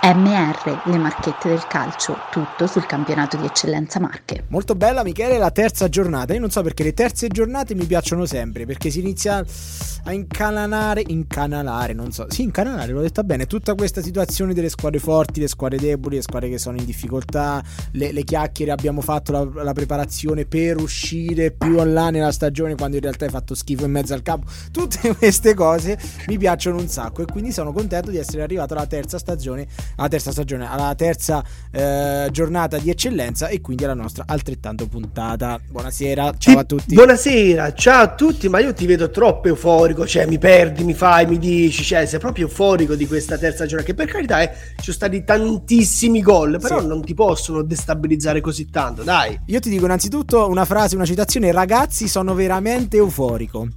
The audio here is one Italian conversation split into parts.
MR, le marchette del calcio, tutto sul campionato di eccellenza Marche. Molto bella Michele, la terza giornata. Io non so perché le terze giornate mi piacciono sempre, perché si inizia a incanalare, incanalare, non so, sì, incanalare, l'ho detta bene, tutta questa situazione delle squadre forti, le squadre deboli, le squadre che sono in difficoltà, le, le chiacchiere, abbiamo fatto la, la, preparazione per uscire più là nella stagione quando in realtà hai fatto schifo in mezzo al campo. Tutte queste cose mi piacciono un sacco e quindi sono contento di essere arrivato alla terza stagione alla terza stagione, alla terza eh, giornata di eccellenza e quindi alla nostra altrettanto puntata. Buonasera, ciao ti, a tutti. Buonasera, ciao a tutti, ma io ti vedo troppo euforico, cioè mi perdi, mi fai, mi dici, cioè sei proprio euforico di questa terza giornata, che per carità eh, ci sono stati tantissimi gol, però sì. non ti possono destabilizzare così tanto, dai. Io ti dico innanzitutto una frase, una citazione, ragazzi sono veramente euforico.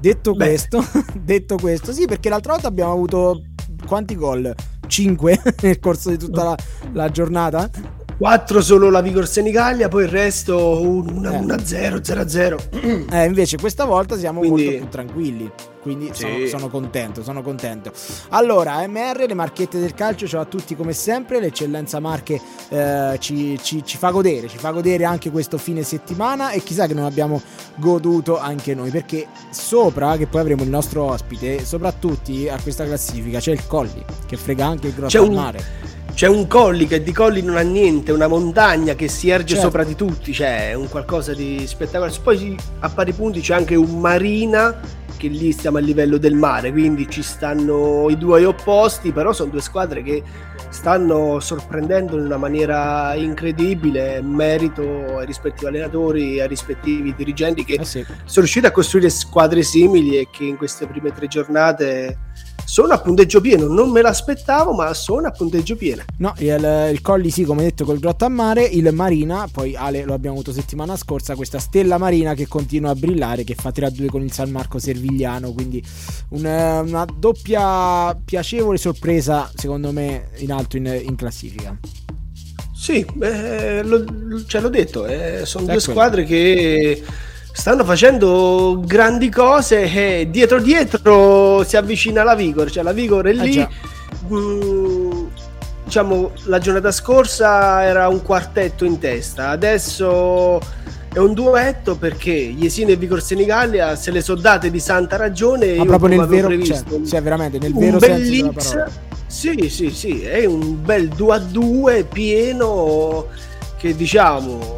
Detto Beh. questo, detto questo, sì, perché l'altra volta abbiamo avuto quanti gol? 5 nel corso di tutta la, la giornata? 4 solo la Vigor Senigallia, poi il resto 1-0, 0-0. Eh, invece questa volta siamo Quindi... molto più tranquilli. Quindi sì. sono, sono, contento, sono contento. Allora, MR, le marchette del calcio, ciao a tutti come sempre. L'eccellenza Marche eh, ci, ci, ci, fa godere, ci fa godere anche questo fine settimana e chissà che non abbiamo goduto anche noi, perché sopra, che poi avremo il nostro ospite, soprattutto a questa classifica c'è il Colli, che frega anche il grosso un... mare c'è un colli che di colli non ha niente, una montagna che si erge certo. sopra di tutti, cioè è un qualcosa di spettacolare. Poi a pari punti c'è anche un marina che lì stiamo a livello del mare, quindi ci stanno i due opposti, però sono due squadre che stanno sorprendendo in una maniera incredibile, merito ai rispettivi allenatori, ai rispettivi dirigenti che eh sì. sono riusciti a costruire squadre simili e che in queste prime tre giornate sono a punteggio pieno, non me l'aspettavo, ma sono a punteggio pieno. No, il, il Colli sì, come detto, col Grotta a Mare, il Marina, poi Ale lo abbiamo avuto settimana scorsa, questa stella marina che continua a brillare, che fa 3-2 con il San Marco Servigliano, quindi una, una doppia piacevole sorpresa, secondo me, in alto in, in classifica. Sì, eh, lo, cioè, l'ho detto, eh, sono due squadre che stanno facendo grandi cose e dietro dietro si avvicina la Vigor, cioè la Vigor è eh, lì. Eh mh, diciamo la giornata scorsa era un quartetto in testa, adesso è un duetto perché Jesino e Vigor Senigallia se le sono date di santa ragione. Ma proprio nel vero, cioè, cioè, veramente nel vero senso Sì, sì, sì, è un bel 2 a 2 pieno che diciamo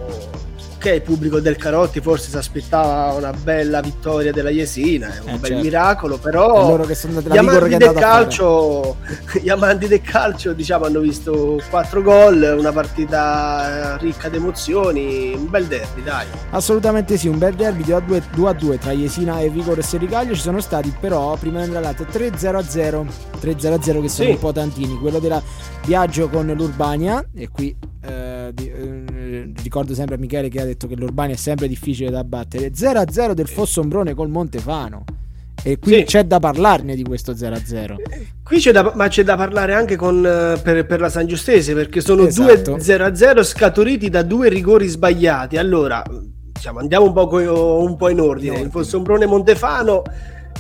ok, il pubblico del Carotti forse si aspettava una bella vittoria della Jesina, un eh, bel certo. miracolo, però gli amanti, del calcio, gli amanti del calcio diciamo, hanno visto quattro gol, una partita ricca di emozioni, un bel derby, dai. Assolutamente sì, un bel derby 2 a 2 tra Jesina e Vigor e Sericaglio, ci sono stati però prima di andare all'altro 3-0 a 0, 3-0 a 0 che sono sì. un po' tantini, quello della viaggio con l'Urbania e qui eh, di, eh, ricordo sempre a Michele che ha detto che l'Urbania è sempre difficile da battere. 0-0 del Fossombrone col Montefano. E qui sì. c'è da parlarne di questo 0-0 qui c'è da, ma c'è da parlare anche con, eh, per, per, la San Giustese perché sono esatto. due 0-0 scaturiti da due rigori sbagliati. Allora diciamo, andiamo un po', un po in ordine. Il Fossombrone Montefano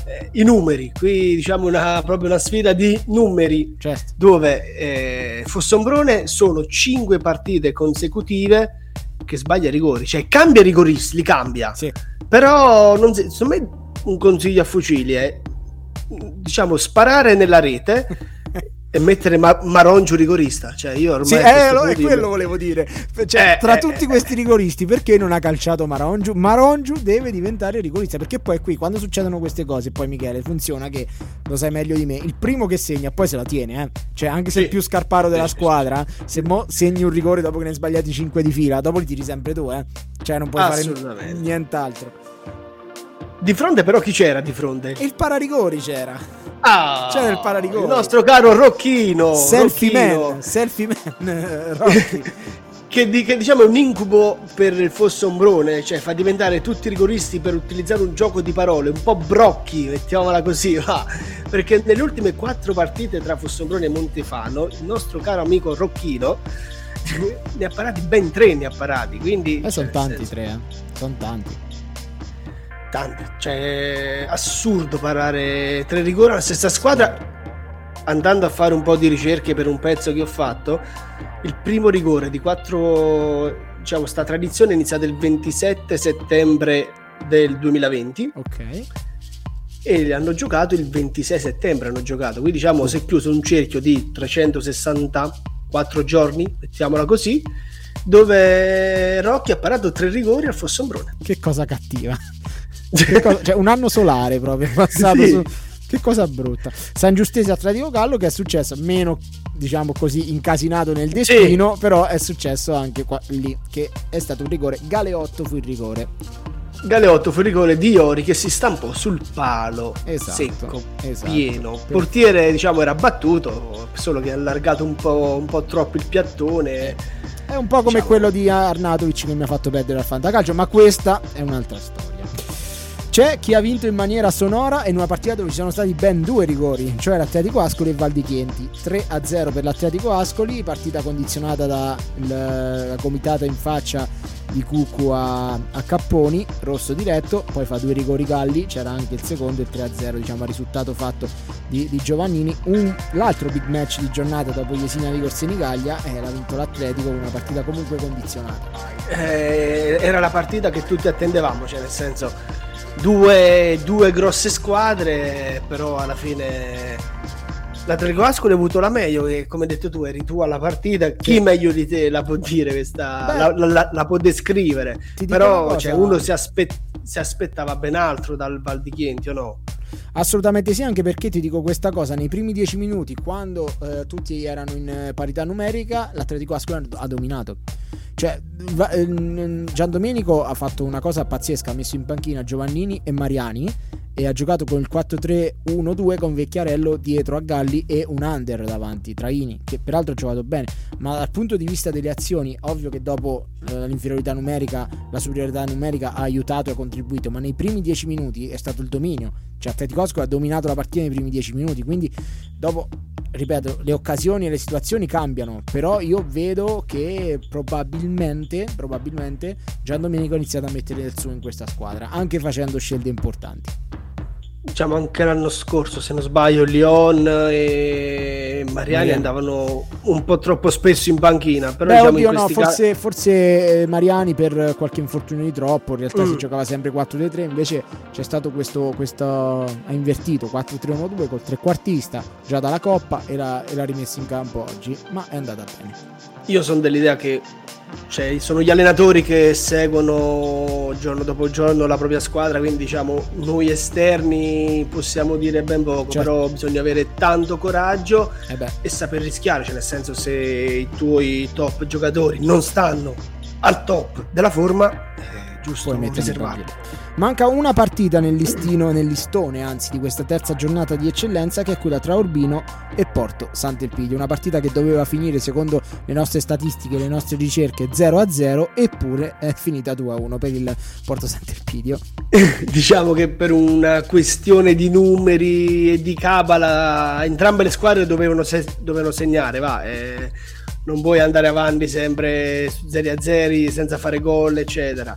eh, i numeri, qui diciamo una, proprio una sfida di numeri certo. dove eh, Fossombrone sono 5 partite consecutive che sbaglia rigori, cioè cambia rigoristi, li cambia, sì. però non, secondo me un consiglio a fucili è diciamo sparare nella rete e mettere Ma- Marongiu rigorista. Cioè, io ormai. Sì, eh, lo, è quello volevo dire. Cioè, eh, tra eh, tutti eh, questi rigoristi, perché non ha calciato Marongiu? Marongiu deve diventare rigorista. Perché poi qui, quando succedono queste cose, poi Michele funziona che lo sai meglio di me. Il primo che segna, poi se la tiene, eh. Cioè, anche se sì. il più scarparo della squadra, se mo segni un rigore dopo che ne hai sbagliati 5 di fila, dopo li tiri sempre tu, eh. Cioè, non puoi fare nient'altro. Di fronte, però, chi c'era di fronte? Il pararigori c'era. Ah, c'è il pararigore. Il nostro caro Rocchino. Selfie Rocchino. man. Selfie man. che, di, che, diciamo è un incubo per il Fossombrone, cioè fa diventare tutti i rigoristi per utilizzare un gioco di parole, un po' brocchi, mettiamola così, va. Perché nelle ultime quattro partite tra Fossombrone e Montefano, il nostro caro amico Rocchino ne ha parati ben tre, ne ha parati, quindi... Eh, sono cioè, tanti senso... tre, eh. Sono tanti tanti. Cioè, è assurdo parare tre rigori alla stessa squadra. andando a fare un po' di ricerche per un pezzo che ho fatto, il primo rigore di quattro, diciamo, sta tradizione è iniziata il 27 settembre del 2020. Ok. E hanno giocato il 26 settembre, hanno giocato, quindi diciamo si è chiuso un cerchio di 364 giorni, mettiamola così, dove Rocchi ha parato tre rigori al Fossombrone. Che cosa cattiva. Cosa, cioè un anno solare proprio passato sì. su che cosa brutta. San Giustese Atletico Gallo che è successo meno, diciamo così, incasinato nel destino, sì. però è successo anche qua, lì, che è stato un rigore. Galeotto fu il rigore. Galeotto fu il rigore di Iori che si stampò sul palo esatto, secco, esatto. pieno. Il portiere, diciamo, era battuto, solo che ha allargato un po', un po troppo il piattone. È un po' come diciamo... quello di Arnatovic che mi ha fatto perdere al fantacalcio, ma questa è un'altra storia. C'è chi ha vinto in maniera sonora in una partita dove ci sono stati ben due rigori, cioè l'Atletico Ascoli e Valdichienti. 3 a 0 per l'Atletico Ascoli, partita condizionata dalla gomitata in faccia di Cuccu a, a, Capponi, rosso diretto, poi fa due rigori Galli, c'era anche il secondo, il 3-0, diciamo, risultato fatto di, di Giovannini. Un, l'altro big match di giornata dopo Jesina Vigor Senigallia eh, l'ha vinto l'Atletico con una partita comunque condizionata. Eh, era la partita che tutti attendevamo, cioè nel senso due, due grosse squadre, però alla fine l'Atletico Ascoli ha avuto la meglio che come hai detto tu eri tu alla partita chi sì. meglio di te la può dire questa la, la, la, la, può descrivere però cioè, uno si, aspet- si, aspettava ben altro dal Val di Chienti o no? Assolutamente sì, anche perché ti dico questa cosa, nei primi dieci minuti, quando eh, tutti erano in eh, parità numerica, l'Atletico Ascoli ha dominato. Cioè, eh, Gian Domenico ha fatto una cosa pazzesca, ha messo in panchina Giovannini e Mariani e ha giocato con il 4-3-1-2 con Vecchiarello dietro a Galli e un under davanti, Traini, che peraltro ha giocato bene, ma dal punto di vista delle azioni, ovvio che dopo eh, l'inferiorità numerica, la superiorità numerica ha aiutato e ha contribuito, ma nei primi 10 minuti è stato il dominio, cioè Atletico ha dominato la partita nei primi 10 minuti, quindi dopo ripeto, le occasioni e le situazioni cambiano, però io vedo che probabilmente, probabilmente Gian Domenico ha iniziato a mettere del suo in questa squadra, anche facendo scelte importanti diciamo anche l'anno scorso se non sbaglio Lyon e Mariani Mariani. andavano un po' troppo spesso in panchina però Beh, diciamo oddio, no, forse, ca- forse, eh, Mariani per qualche infortunio di troppo in realtà mm. si giocava sempre 4-3 invece c'è stato questo, questo ha invertito 4-3-1-2 col trequartista già dalla Coppa e l'ha, e l'ha rimesso in campo oggi ma è andata bene io sono dell'idea che cioè, sono gli allenatori che seguono giorno dopo giorno la propria squadra, quindi diciamo noi esterni possiamo dire ben poco, certo. però bisogna avere tanto coraggio eh e saper rischiare, cioè nel senso se i tuoi top giocatori non stanno al top della forma, eh, giusto riservarli. Manca una partita nel listino, nel listone anzi di questa terza giornata di eccellenza che è quella tra Urbino e Porto Sant'Elpidio, una partita che doveva finire secondo le nostre statistiche, le nostre ricerche 0-0 eppure è finita 2-1 per il Porto Sant'Elpidio. diciamo che per una questione di numeri e di cabala entrambe le squadre dovevano, se- dovevano segnare, va. Eh, non puoi andare avanti sempre 0-0 senza fare gol, eccetera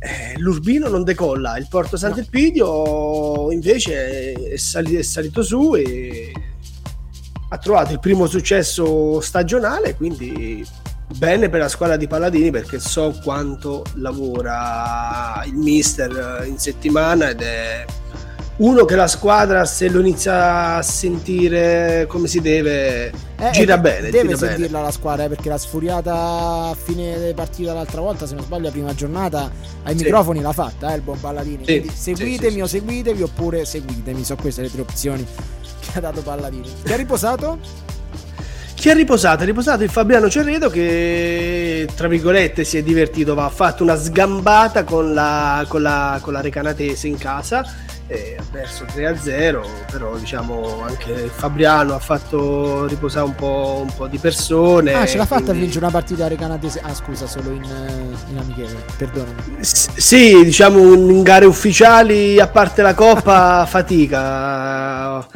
eh, l'Urbino non decolla, il Porto Sant'Elpidio no. invece è, sali- è salito su e ha trovato il primo successo stagionale, quindi bene per la squadra di Paladini perché so quanto lavora il mister in settimana ed è uno che la squadra se lo inizia a sentire come si deve eh, gira eh, bene deve gira sentirla bene. la squadra eh, perché la sfuriata a fine partita l'altra volta se non sbaglio la prima giornata ai sì. microfoni l'ha fatta eh, il buon Palladini sì. quindi seguitemi sì, o seguitevi oppure seguitemi sono queste le tre opzioni che ha dato Palladini chi ha riposato? Chi ha riposato? Ha riposato il Fabiano Cerredo che, tra virgolette, si è divertito, va, ha fatto una sgambata con la, con la, con la Recanatese in casa e ha perso 3-0, però diciamo anche Fabriano ha fatto riposare un po', un po di persone. Ah, ce l'ha fatta quindi... vincere una partita recanatese. Ah, scusa, solo in, in amichevole, perdonami. S- sì, diciamo in gare ufficiali, a parte la Coppa, fatica.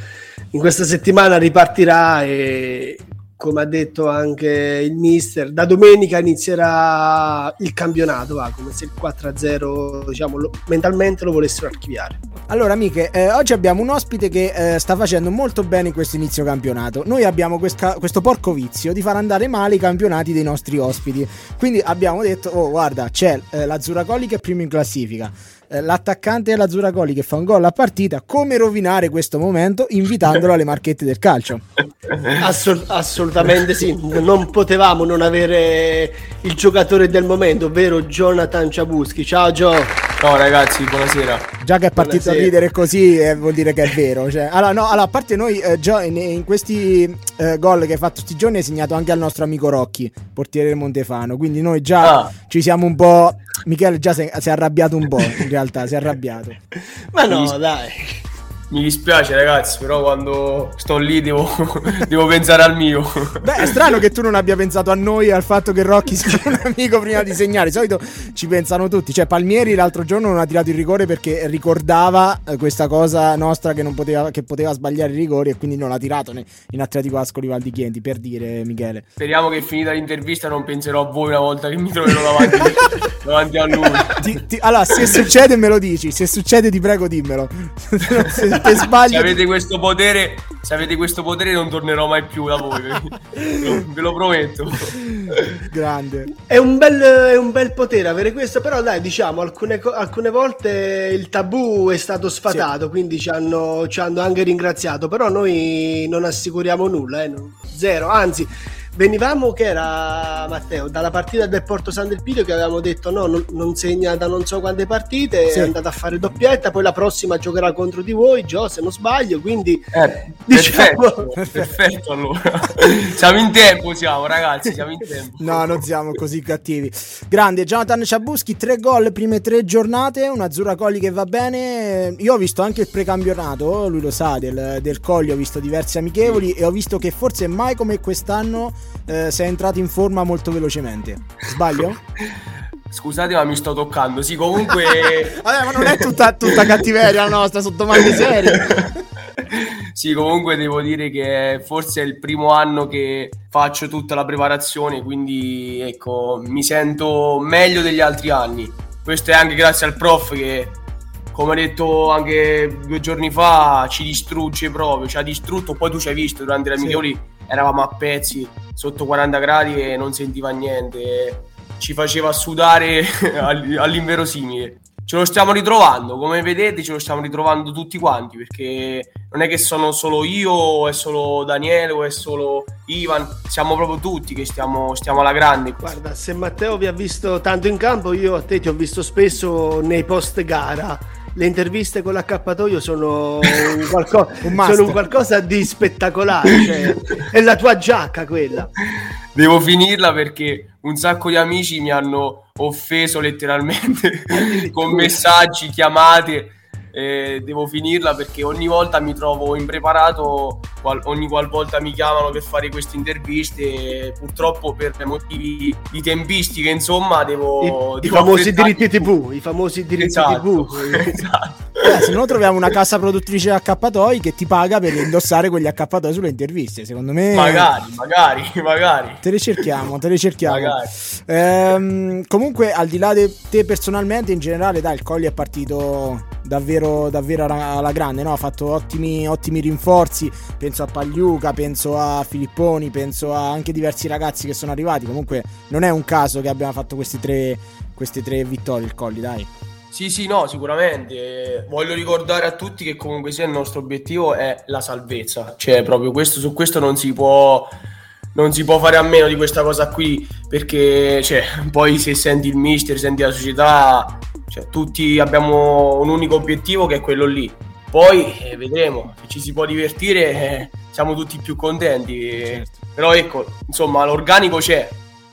In questa settimana ripartirà e come ha detto anche il mister, da domenica inizierà il campionato, va, come se il 4-0 diciamo, lo, mentalmente lo volessero archiviare. Allora amiche, eh, oggi abbiamo un ospite che eh, sta facendo molto bene in questo inizio campionato. Noi abbiamo questa, questo porco vizio di far andare male i campionati dei nostri ospiti. Quindi abbiamo detto, oh guarda, c'è eh, la Zuracoli che è primo in classifica l'attaccante della Zuracoli che fa un gol a partita, come rovinare questo momento invitandolo alle marchette del calcio? Assol- assolutamente sì, non potevamo non avere il giocatore del momento, ovvero Jonathan Ciabuschi. Ciao Gio. Ciao ragazzi, buonasera. Già che è partito buonasera. a ridere così eh, vuol dire che è vero. Cioè, allora, no, allora, a parte noi, eh, Gio, in, in, questi eh, gol che hai fatto questi giorni hai segnato anche al nostro amico Rocchi, portiere del Montefano. Quindi noi già ah. ci siamo un po'... Michele già si è arrabbiato un po', in realtà, si è arrabbiato. Ma no, dai mi dispiace ragazzi, però quando sto lì devo, devo, pensare al mio. Beh, è strano che tu non abbia pensato a noi e al fatto che Rocky sia un amico prima di segnare. Di solito ci pensano tutti. Cioè, Palmieri l'altro giorno non ha tirato il rigore perché ricordava eh, questa cosa nostra che, poteva, che poteva, sbagliare i rigori e quindi non l'ha tirato in Atletico Ascoli Val di Chienti, per dire Michele. Speriamo che finita l'intervista non penserò a voi una volta che mi troverò davanti, davanti a lui. Ti, ti, allora, se succede me lo dici, se succede ti prego dimmelo. se, se sbaglio. Se avete questo potere, se avete questo potere non tornerò mai più da voi. ve lo prometto. Grande. È un, bel, è un bel potere avere questo, però dai, diciamo, alcune, alcune volte il tabù è stato sfatato, sì. quindi ci hanno, ci hanno, anche ringraziato, però noi non assicuriamo nulla, eh, zero, anzi venivamo che era Matteo dalla partita del Porto San del Pidio che avevamo detto no non, non, segna da non so quante partite sì. è andata a fare doppietta poi la prossima giocherà contro di voi Gio se non sbaglio quindi eh, diciamo... perfetto, perfetto allora. Siamo in tempo siamo ragazzi siamo in tempo. No non siamo così cattivi. Grande Jonathan Ciabuschi tre gol prime tre giornate una Azzurra Colli che va bene. Io ho visto anche il precampionato lui lo sa del, del Colli ho visto diversi amichevoli e ho visto che forse mai come quest'anno eh, sei entrato in forma molto velocemente. Sbaglio? Scusate, ma mi sto toccando. Sì, comunque. Vabbè, ma non è tutta, tutta cattiveria la nostra, sono domande serie. sì, comunque devo dire che forse è il primo anno che faccio tutta la preparazione, quindi ecco, mi sento meglio degli altri anni. Questo è anche grazie al prof che, come ha detto anche due giorni fa, ci distrugge proprio, ci ha distrutto. Poi tu ci hai visto durante la sì. migliori eravamo a pezzi sotto 40 gradi e non sentiva niente, ci faceva sudare all'inverosimile. Ce lo stiamo ritrovando, come vedete ce lo stiamo ritrovando tutti quanti perché non è che sono solo io o è solo Daniele o è solo Ivan, siamo proprio tutti che stiamo, stiamo alla grande. Guarda, se Matteo vi ha visto tanto in campo, io a te ti ho visto spesso nei post gara le interviste con l'accappatoio sono un, qualco- un sono un qualcosa di spettacolare. Cioè, è la tua giacca quella. Devo finirla perché un sacco di amici mi hanno offeso letteralmente con messaggi, chiamate eh, devo finirla perché ogni volta mi trovo impreparato, qual- ogni qualvolta mi chiamano per fare queste interviste e purtroppo per motivi di tempistiche insomma devo... I, devo i famosi diritti TV, i famosi diritti esatto, TV. esatto. Eh, se no troviamo una casa produttrice di accappatoi che ti paga per indossare quegli accappatoi sulle interviste, secondo me... Magari, magari, magari. Te le cerchiamo, te le cerchiamo. Ehm, comunque al di là di te personalmente, in generale, dai, il Colli è partito davvero, davvero alla grande, no? ha fatto ottimi, ottimi rinforzi, penso a Pagliuca, penso a Filipponi, penso a anche diversi ragazzi che sono arrivati, comunque non è un caso che abbiamo fatto queste tre, queste tre vittorie il Colli, dai. Sì, sì, no, sicuramente. Voglio ricordare a tutti che comunque sia il nostro obiettivo è la salvezza. Cioè, proprio questo, su questo non si può non si può fare a meno di questa cosa qui perché cioè, poi se senti il mister, senti la società, cioè, tutti abbiamo un unico obiettivo che è quello lì. Poi eh, vedremo, se ci si può divertire eh, siamo tutti più contenti. Certo. Però ecco, insomma, l'organico c'è,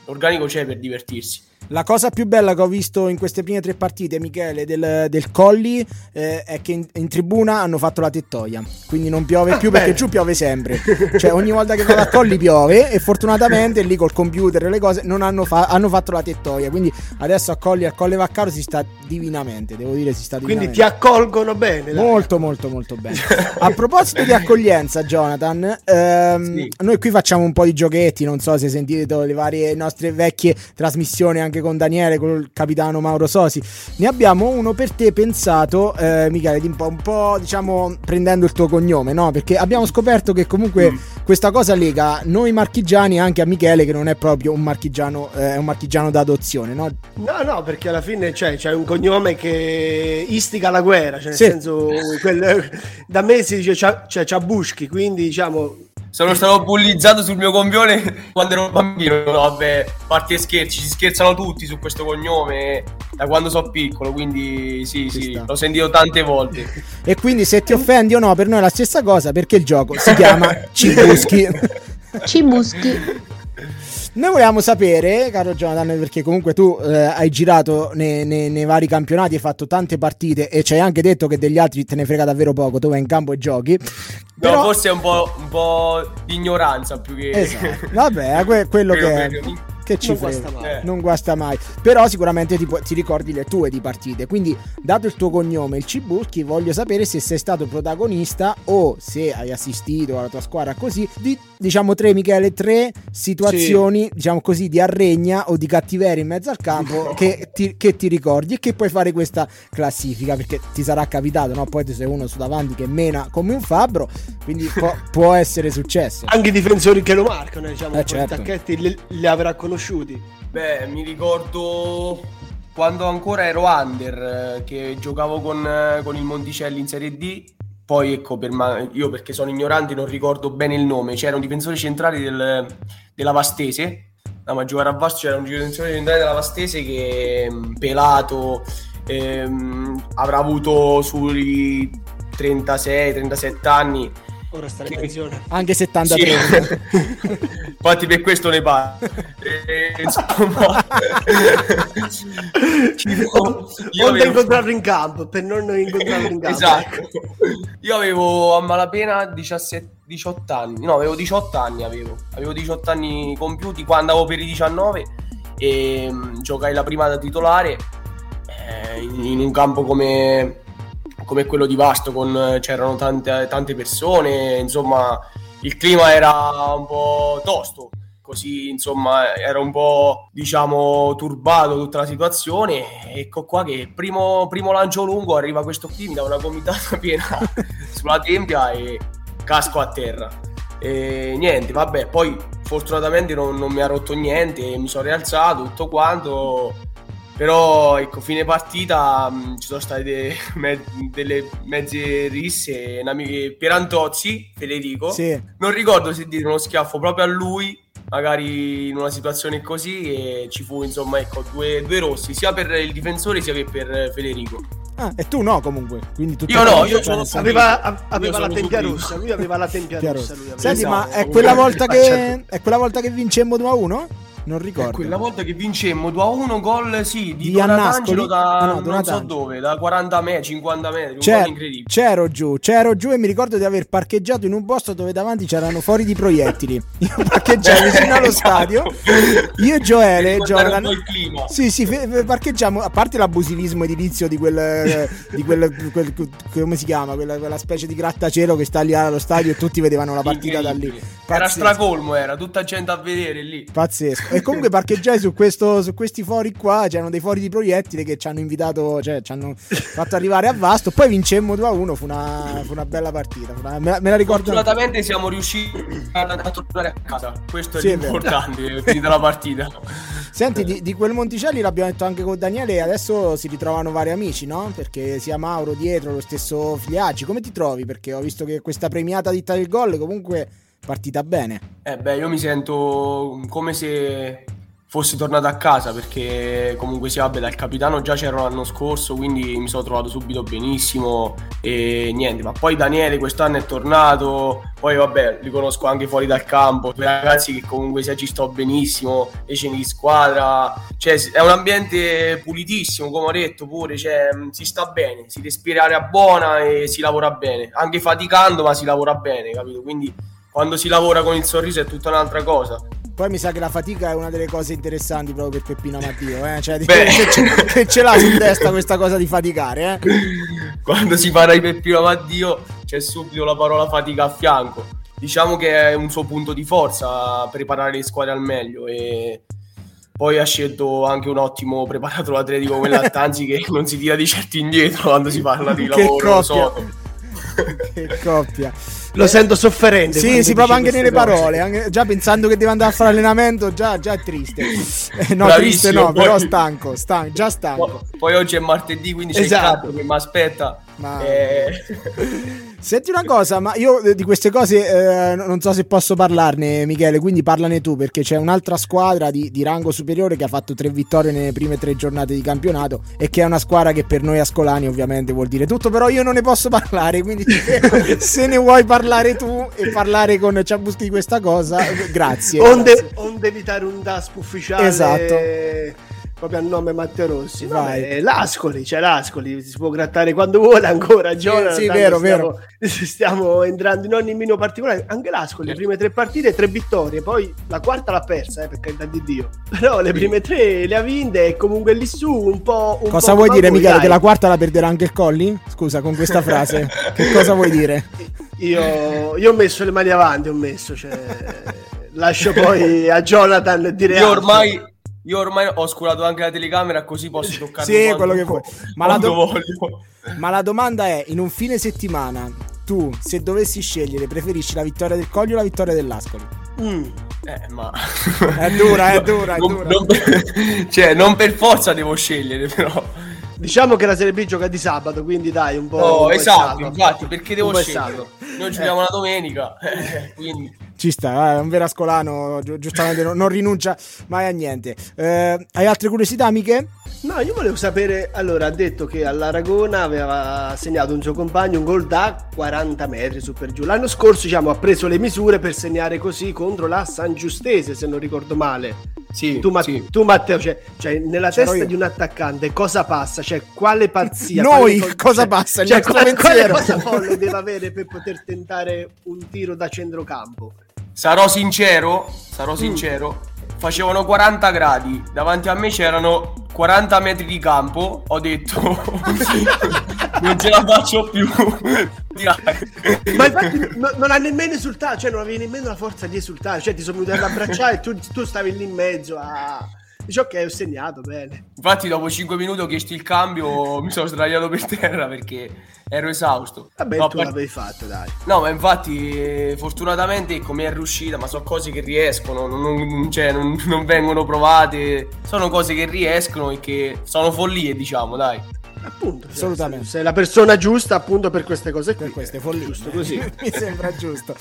l'organico c'è per divertirsi. La cosa più bella che ho visto in queste prime tre partite, Michele, del, del Colli, eh, è che in, in, tribuna hanno fatto la tettoia. Quindi non piove più perché giù piove sempre. Cioè, ogni volta che vado a Colli piove. E fortunatamente lì col computer e le cose non hanno, fa- hanno fatto la tettoia. Quindi adesso a Colli, a Colle Vaccaro si sta divinamente. Devo dire, si sta divinamente. Quindi ti accolgono bene. Dai. Molto, molto, molto bene. a proposito di accoglienza, Jonathan, ehm, sì. noi qui facciamo un po' di giochetti. Non so se sentite le varie nostre vecchie trasmissioni anche anche con Daniele, con il capitano Mauro Sosi. Ne abbiamo uno per te pensato, eh, Michele, un po', un po', diciamo prendendo il tuo cognome, no? Perché abbiamo scoperto che comunque mm. questa cosa lega noi marchigiani anche a Michele, che non è proprio un marchigiano, eh, un marchigiano d'adozione, no? No, no, perché alla fine cioè, c'è un cognome che istiga la guerra, cioè nel sì. senso, quel, da me si dice c'ha, cioè, Ciabuschi, quindi diciamo sono stato bullizzato sul mio cognome quando ero bambino. No, vabbè, parti e scherzi, ci scherzano tutti su questo cognome da quando sono piccolo. Quindi sì, Ci sì, sta. l'ho sentito tante volte. E quindi se ti offendi o no, per noi è la stessa cosa perché il gioco si chiama Cibuschi. Cibuschi. Noi volevamo sapere, caro Jonathan, perché comunque tu eh, hai girato nei, nei, nei, vari campionati, hai fatto tante partite e ci hai anche detto che degli altri te ne frega davvero poco, tu vai in campo e giochi. Però... No, forse è un po', un po' di ignoranza più che... Esatto. Vabbè, que- quello che... È che ci non guasta mai. Eh. Non guasta mai. Però sicuramente ti, ti, ricordi le tue di partite. Quindi, dato il tuo cognome, il Cibuschi, voglio sapere se sei stato protagonista o se hai assistito alla tua squadra così di diciamo tre Michele, tre situazioni, sì. diciamo così, di arregna o di cattiveria in mezzo al campo no. che, ti, che, ti, ricordi e che puoi fare questa classifica perché ti sarà capitato, no? Poi tu sei uno su davanti che mena come un fabbro, quindi può, può essere successo. Anche i difensori che lo marcano, diciamo, eh, certo. i tacchetti li, li avrà conosciuti conosciuti? Beh, mi ricordo quando ancora ero under, eh, che giocavo con, eh, con il Monticelli in Serie D. Poi ecco, per ma- io perché sono ignorante non ricordo bene il nome. C'era un difensore centrale del, della Vastese. No, ma giocare a Vasto c'era un difensore centrale della Vastese che mm, pelato ehm, avrà avuto sui 36-37 anni Ora sta in pensione. Anche 73. Sì. Infatti per questo ne parlo. E, insomma... io avevo... incontrarlo in campo, per non incontrarlo in campo. Esatto. Io avevo a malapena 17, 18 anni. No, avevo 18 anni, avevo. Avevo 18 anni compiuti quando avevo per i 19 e um, giocai la prima da titolare eh, in, in un campo come come quello di Vasto, con, c'erano tante, tante persone, insomma il clima era un po' tosto così insomma era un po' diciamo turbato tutta la situazione. Ecco qua che primo, primo lancio lungo arriva questo qui mi dà una gomitata piena sulla tempia e casco a terra. E niente vabbè poi fortunatamente non, non mi ha rotto niente mi sono rialzato tutto quanto però ecco, fine partita mh, mm, ci sono state de- me- delle mezze risse. Amiche... Pierantozzi, Federico, sì. non ricordo se dire uno schiaffo proprio a lui, magari in una situazione così, e ci fu insomma ecco, due, due rossi, sia per il difensore sia che per Federico. Ah, e tu no comunque. Quindi io no, io sono aveva, aveva la tempia rossa, lui aveva la tempia rossa. Senti, ma è quella, volta che, è quella volta che vincemmo 2 a 1? Non ricordo. È quella volta che vincemmo 2 a 1 gol sì, di, di Donatangelo da ah, no, non so dove, da 40 metri, 50 metri, C'è, C'ero giù, c'ero giù e mi ricordo di aver parcheggiato in un posto dove davanti c'erano fuori di proiettili. Io parcheggiavo vicino allo stadio. Io e Joele, Jordan. Sì, sì, parcheggiamo, a parte l'abusivismo edilizio di quel di quel, quel, come si chiama, quella, quella, specie di grattacielo che sta lì allo stadio e tutti vedevano la partita da lì. Pazzesco. Era stracolmo, era tutta gente a vedere lì. Pazzesco. E comunque parcheggiai su, questo, su questi fori qua, c'erano dei fori di proiettili che ci hanno invitato, cioè ci hanno fatto arrivare a Vasto. Poi vincemmo 2 a 1, fu una, fu una bella partita. Una, me, me, la ricordo. Fortunatamente siamo riusciti a, a tornare a casa. Questo è sì, l'importante, è finita la partita. Senti, di, di, quel Monticelli l'abbiamo detto anche con Daniele e adesso si ritrovano vari amici, no? Perché sia Mauro dietro, lo stesso Fliaggi. Come ti trovi? Perché ho visto che questa premiata ditta del gol comunque partita bene. Eh beh, io mi sento come se fossi tornato a casa perché comunque si vabbè dal capitano già c'era l'anno scorso quindi mi sono trovato subito benissimo e niente ma poi Daniele quest'anno è tornato poi vabbè li conosco anche fuori dal campo due ragazzi che comunque sia ci sto benissimo le cene di squadra cioè è un ambiente pulitissimo come ho detto pure cioè, si sta bene si respira aria buona e si lavora bene anche faticando ma si lavora bene capito quindi quando si lavora con il sorriso è tutta un'altra cosa poi mi sa che la fatica è una delle cose interessanti proprio per Peppino Mattio, eh? cioè, che, ce, che ce l'ha in testa questa cosa di faticare. Eh? Quando si parla di Peppino Mattio c'è subito la parola fatica a fianco. Diciamo che è un suo punto di forza preparare le squadre al meglio e poi ha scelto anche un ottimo preparatore atletico come Lattanzi che non si tira di certo indietro quando si parla di lavoro. che coppia. Lo sento sofferente. Sì, sì, proprio anche nelle parole. Anche, già pensando che deve andare a fare allenamento, già, già è triste. Eh, no, Bravissimo, triste no, poi, però stanco, stanco, già stanco. Poi, poi, oggi è martedì, quindi c'è esatto. il che mi aspetta. Ma... Eh... Senti una cosa, ma io di queste cose eh, non so se posso parlarne, Michele, quindi parlane tu, perché c'è un'altra squadra di, di, rango superiore che ha fatto tre vittorie nelle prime tre giornate di campionato e che è una squadra che per noi ascolani ovviamente vuol dire tutto, però io non ne posso parlare, quindi se ne vuoi parlare tu e parlare con Ciabuschi di questa cosa, grazie. Onde, grazie. onde evitare un DASP ufficiale. Esatto proprio a nome Matteo Rossi. Vai. L'Ascoli, c'è l'Ascoli, si può grattare quando vuole ancora. Jonathan, sì, sì vero, stiamo, vero. Stiamo entrando in ogni meno particolare. Anche l'Ascoli, le prime tre partite, tre vittorie, poi la quarta l'ha persa, eh, per carità di Dio. Però le prime tre le ha vinte e comunque lì su un po'... Un cosa po vuoi dire, Michele, che la quarta la perderà anche il Colli? Scusa, con questa frase. che cosa vuoi dire? Io, io ho messo le mani avanti, ho messo, cioè... lascio poi a Jonathan dire... Io ormai, io ormai ho oscurato anche la telecamera così posso toccare sì, quello che vuoi. Ma la, do- ma la domanda è, in un fine settimana, tu se dovessi scegliere, preferisci la vittoria del Coglio o la vittoria dell'Ascoli? Mm. Eh, ma... è dura, è dura, è dura. Non, non per... cioè, non per forza devo scegliere, però... Diciamo che la Serie B gioca di sabato, quindi dai, un po'... Oh, un esatto, infatti, perché devo scegliere? Noi giochiamo eh. la domenica, quindi ci sta, è un vero ascolano, gi- giustamente non, non, rinuncia mai a niente. Eh, hai altre curiosità, amiche? No, io volevo sapere, allora ha detto che all'Aragona aveva segnato un suo compagno un gol da 40 metri su per giù. L'anno scorso diciamo, ha preso le misure per segnare così contro la San Giustese, se non ricordo male. Sì, tu, Ma- sì. tu Matteo, cioè, cioè nella C'ero testa io. di un attaccante cosa passa? Cioè quale pazzia? Noi quale cosa cioè, passa? Cioè, quale, quale cosa folle deve avere per poter tentare un tiro da centrocampo? Sarò sincero, sarò mm. sincero, facevano 40 gradi, davanti a me c'erano 40 metri di campo, ho detto non ce la faccio più. Ma infatti no, non ha nemmeno esultato, cioè non avevi nemmeno la forza di esultare, cioè ti sono venuti ad abbracciare e tu, tu stavi lì in mezzo a... Dice ok, ho segnato bene. Infatti, dopo 5 minuti ho chiesto il cambio, mi sono sdraiato per terra perché ero esausto. Vabbè, no, tu per... l'avevi fatto, dai. No, ma infatti, fortunatamente, come è riuscita, ma sono cose che riescono, non, non, cioè, non, non vengono provate. Sono cose che riescono e che sono follie, diciamo, dai. Appunto, assolutamente. Sei la persona giusta appunto per queste cose qui. Per queste follie. Giusto così. Mi sembra giusto.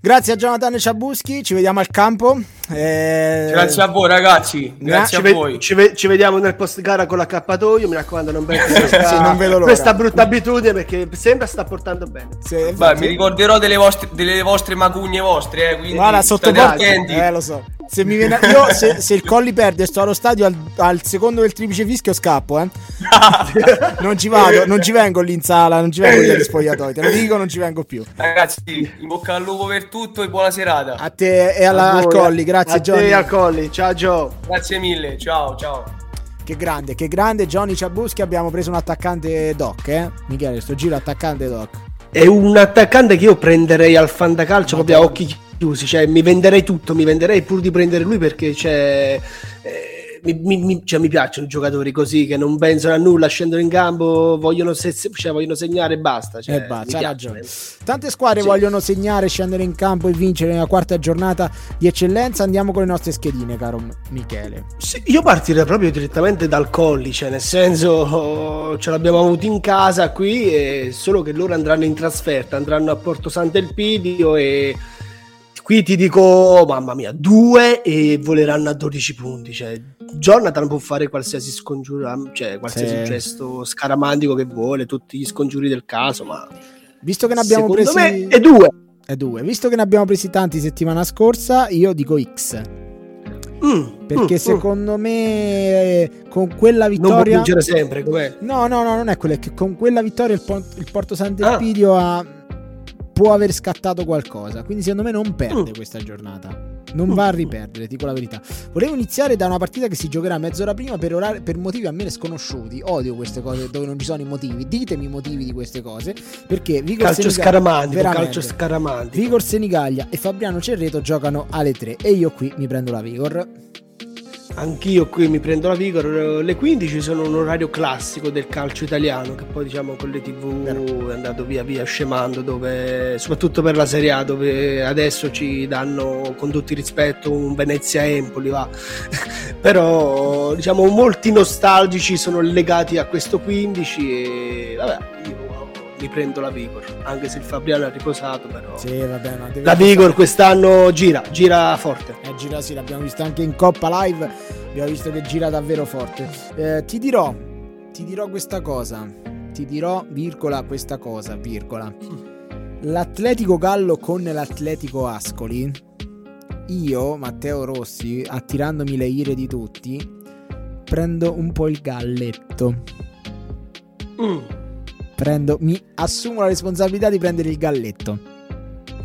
Grazie a Jonathan Ciabuschi, ci vediamo al campo. Eh... Grazie a voi ragazzi, grazie ci a voi. Ci, ve- ci, vediamo nel post gara con l'accappatoio, mi raccomando non perdete questa, sì, non vedo questa brutta abitudine perché sembra sta portando bene. Sì, Beh, mi ricorderò delle vostre, delle vostre macugne vostre, eh, quindi Guarda, sotto attenti. Eh, lo so. Se, mi viene... Io, se, se, il Colli perde e sto allo stadio al, al, secondo del triplice fischio scappo, eh. non ci vado, non ci vengo lì in sala, non ci vengo lì agli spogliatoi, te lo dico, non ci vengo più. Ragazzi, in bocca al lupo per tutto e buona serata. A te e alla, al Colli, grazie a Johnny. te al Colli, ciao Joe. Grazie mille, ciao ciao. Che grande, che grande Johnny Ciabuschi, abbiamo preso un attaccante doc, eh? Michele, sto giro attaccante doc. È un attaccante che io prenderei al fantacalcio proprio a occhi chiusi, cioè mi venderei tutto, mi venderei pur di prendere lui perché c'è... Eh, mi, mi, cioè, mi, piacciono giocatori così che non pensano a nulla, scendono in campo, vogliono, se, cioè, vogliono segnare e basta. Cioè, e basta, ragione. Tante squadre sì. vogliono segnare, scendere in campo e vincere nella quarta giornata di eccellenza. Andiamo con le nostre schedine, caro Michele. Sì, io partirei proprio direttamente dal Collice, nel senso ce l'abbiamo avuto in casa qui, solo che loro andranno in trasferta, andranno a Porto Sant'Elpidio e Qui ti dico, mamma mia, due e voleranno a 12 punti. Cioè, Jonathan può fare qualsiasi scongiuro, cioè qualsiasi sì. gesto scaramantico che vuole, tutti gli scongiuri del caso, ma visto che ne abbiamo presi me è due. È due. Visto che ne abbiamo presi tanti settimana scorsa, io dico X. Mm, perché mm, mm. secondo mm. me con quella vittoria non può sempre no no no non è quello è che con quella vittoria il, po- il Porto San Delpidio ah. ha può aver scattato qualcosa. Quindi secondo me non perde mm. questa giornata. Non mm. va a riperdere, dico la verità. Volevo iniziare da una partita che si giocherà mezz'ora prima per, orari, per motivi a me sconosciuti. Odio queste cose dove non ci sono i motivi. Ditemi i motivi di queste cose. Perché Vigor calcio scaramantico, calcio scaramantico. Vigor Senigallia e Fabriano Cerreto giocano alle 3 e io qui mi prendo la Vigor. Anch'io qui mi prendo la Vigor. Le 15 sono un orario classico del calcio italiano, che poi diciamo con le TV è andato via via scemando, dove, soprattutto per la Serie A, dove adesso ci danno con tutto il rispetto un Venezia Empoli, va. Però diciamo molti nostalgici sono legati a questo 15 e vabbè, io mi prendo la Vigor, anche se il Fabriano ha riposato, però sì, vabbè, no, la Vigor quest'anno gira, gira forte. Eh, gira sì, l'abbiamo visto anche in Coppa Live, abbiamo visto che gira davvero forte. Eh, ti dirò, ti dirò questa cosa, ti dirò, virgola, questa cosa, virgola. L'Atletico Gallo con l'Atletico Ascoli, io, Matteo Rossi, attirandomi le ire di tutti, prendo un po' il galletto. Mm prendo, mi assumo la responsabilità di prendere il galletto.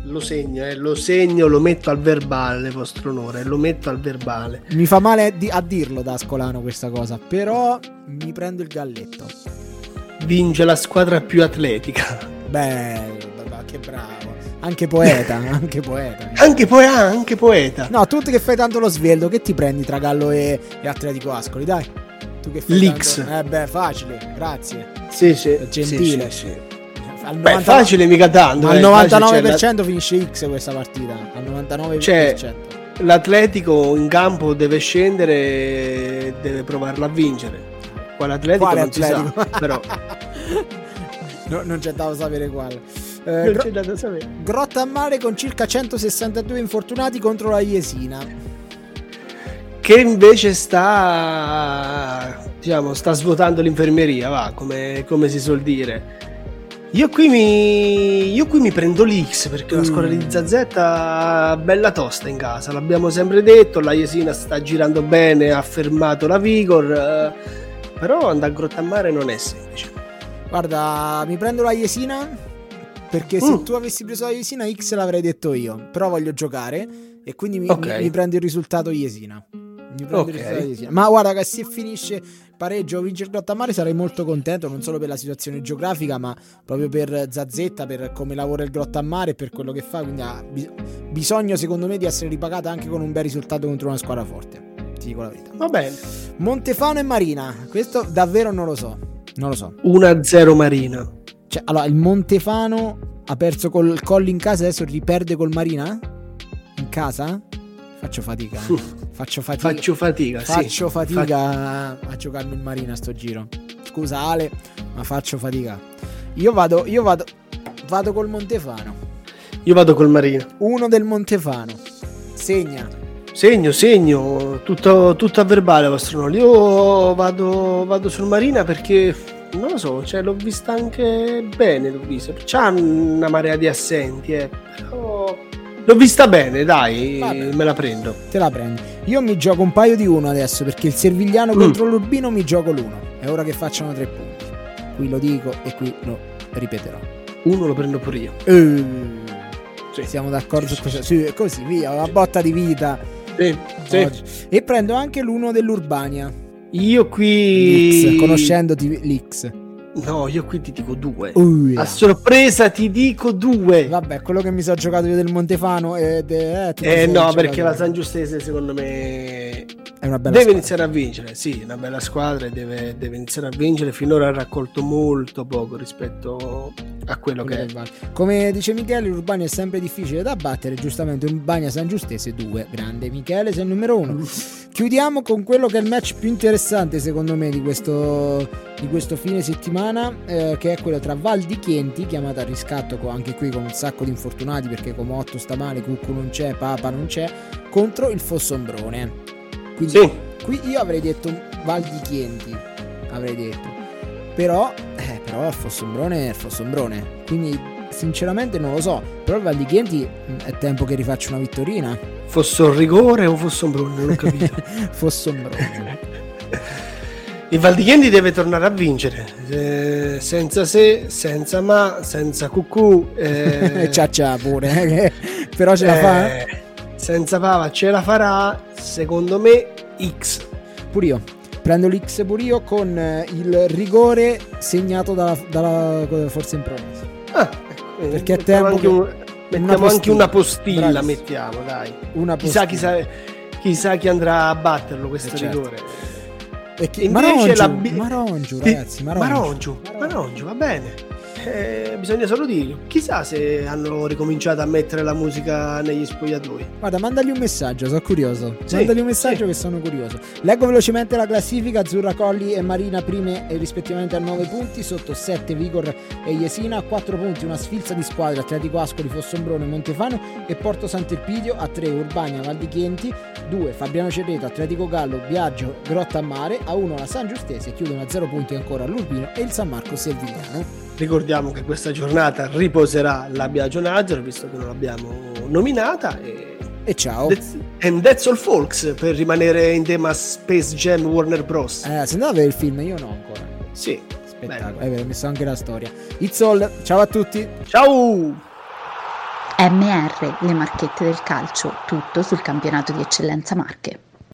Lo segno, eh, lo segno, lo metto al verbale, vostro onore, lo metto al verbale. Mi fa male a dirlo da Ascolano questa cosa, però mi prendo il galletto. Vince la squadra più atletica. Bello, babà, che bravo. Anche poeta, anche poeta. Anche, po- anche poeta. No, tu che fai tanto lo svelto, che ti prendi tra Gallo e, e Atletico Ascoli, dai. Tu che fai L'X. Tanto... Eh beh, facile, grazie. Sì, sì. Gentile. Sì, sì, sì. Al 90... Beh, facile mica tanto. Al eh, 99% la... finisce X questa partita. Al 99%. Cioè, l'Atletico in campo deve scendere deve provarla a vincere. Quale Atletico quale non Atletico? Sa, però. no, non c'è dato sapere quale. Eh, non gro- c'è dato sapere. Grotta a mare con circa 162 infortunati contro la Iesina che invece sta diciamo sta svuotando l'infermeria va come, come si suol dire io qui mi io qui mi prendo l'X perché mm. la squadra di Zazzetta bella tosta in casa l'abbiamo sempre detto la Jesina sta girando bene ha fermato la Vigor eh, però andare a Grottammare non è semplice guarda mi prendo la Jesina perché se mm. tu avessi preso la Jesina X l'avrei detto io però voglio giocare e quindi mi, okay. mi, mi prendo il risultato Jesina Okay. Ma guarda che se finisce pareggio o vince il Grottammare sarei molto contento, non solo per la situazione geografica, ma proprio per Zazzetta, per come lavora il Grottammare e per quello che fa. Quindi ha bisogno, secondo me, di essere ripagata anche con un bel risultato contro una squadra forte. Ti dico la verità. Va bene. Montefano e Marina. Questo davvero non lo so. Non lo so. 1-0 Marina. Cioè, allora, il Montefano ha perso col Colli in casa, adesso riperde col Marina? In casa? Faccio fatica. Eh. Faccio fatica. Faccio fatica, faccio sì. fatica Fac... a giocarmi in marina sto giro. Scusa Ale, ma faccio fatica. Io vado, io vado, vado col Montefano. Io vado col Marina. Uno del Montefano. Segna. Segno, segno, tutto, tutto a verbale vostro nome. Io vado, vado sul Marina perché non lo so, cioè l'ho vista anche bene, l'ho vista. C'ha una marea di assenti, eh, però L'ho vista bene, dai, Vabbè. me la prendo. Te la prendi. Io mi gioco un paio di uno adesso perché il Servigliano mm. contro l'Urbino mi gioco l'uno. È ora che facciano tre punti. Qui lo dico e qui lo ripeterò. Uno lo prendo pure io. Uh, sì. Siamo d'accordo sì, su questo. Sì, così via, una botta di vita. Sì, sì. E prendo anche l'uno dell'Urbania. Io qui. L'X, conoscendoti l'X. No, io qui ti dico due. Uh, A sorpresa ti dico due. Vabbè, quello che mi sono giocato io del Montefano è... Eh, eh no, perché la San Giustese secondo me deve squadra. iniziare a vincere, sì, una bella squadra e deve, deve, iniziare a vincere. Finora ha raccolto molto poco rispetto a quello che è. Come dice Michele, Urbania è sempre difficile da battere. Giustamente Urbania San Giustese 2. Grande Michele, sei il numero 1. Chiudiamo con quello che è il match più interessante, secondo me, di questo, di questo fine settimana, eh, che è quello tra Val di Chienti, chiamata a riscatto anche qui con un sacco di infortunati perché Comotto sta male, Cucco non c'è, Papa non c'è, contro il Fossombrone. Quindi sì. qui io avrei detto Val di Chienti, avrei detto. Però, eh, però Fossombrone è il Fossombrone. Quindi sinceramente non lo so. Però il Val di Chienti mm, è tempo che rifaccia una vittorina. Fosse un rigore o Fossombrone? Non ho capito. Fossombrone. Il Val di Chienti deve tornare a vincere. Eh, senza se, senza ma, senza cucù. Eh... ciao ciao pure. Eh, però ce la fa? Eh, senza Pava ce la farà, secondo me, X. Pure io. Prendo l'X pure io con eh, il rigore segnato dalla, dalla Forza in Promessa. Ah, ecco. Perché è tempo anche un, mettiamo una anche una postilla, Bravissimo. mettiamo, dai. Una chissà, chissà, chissà, chi andrà a batterlo questo eh certo. rigore. E chi... Marongiu, la... Marongiu, ragazzi, Marongiu. Marongiu, Marongiu, va bene eh, bisogna solo dirlo. Chissà se hanno ricominciato a mettere la musica negli spogliatoi. Guarda, mandagli un messaggio, sono curioso. Sì, mandagli un messaggio sì. che sono curioso. Leggo velocemente la classifica: Azzurra Colli e Marina prime rispettivamente a 9 punti, sotto 7 Vigor e Jesina, a 4 punti una sfilza di squadre Atletico Ascoli, Fossombrone, Montefano e Porto Sant'Elpidio, a 3 Urbania, Val di Chienti, 2 Fabriano Cerreto, Atletico Gallo, Biagio, Grotta a Mare, a 1 la San Giustese, chiudono a 0 punti ancora l'Urbino e il San Marco Servigliano. Ricordiamo che questa giornata riposerà la Biagio Nazar, visto che non l'abbiamo nominata. E, e ciao. That's, and that's all folks, per rimanere in tema Space Jam Warner Bros. Eh, se andate a vedere il film, io no ancora. Sì. Spettacolo, è vero, ho messo anche la storia. It's all, ciao a tutti. Ciao! MR, le marchette del calcio, tutto sul campionato di eccellenza Marche.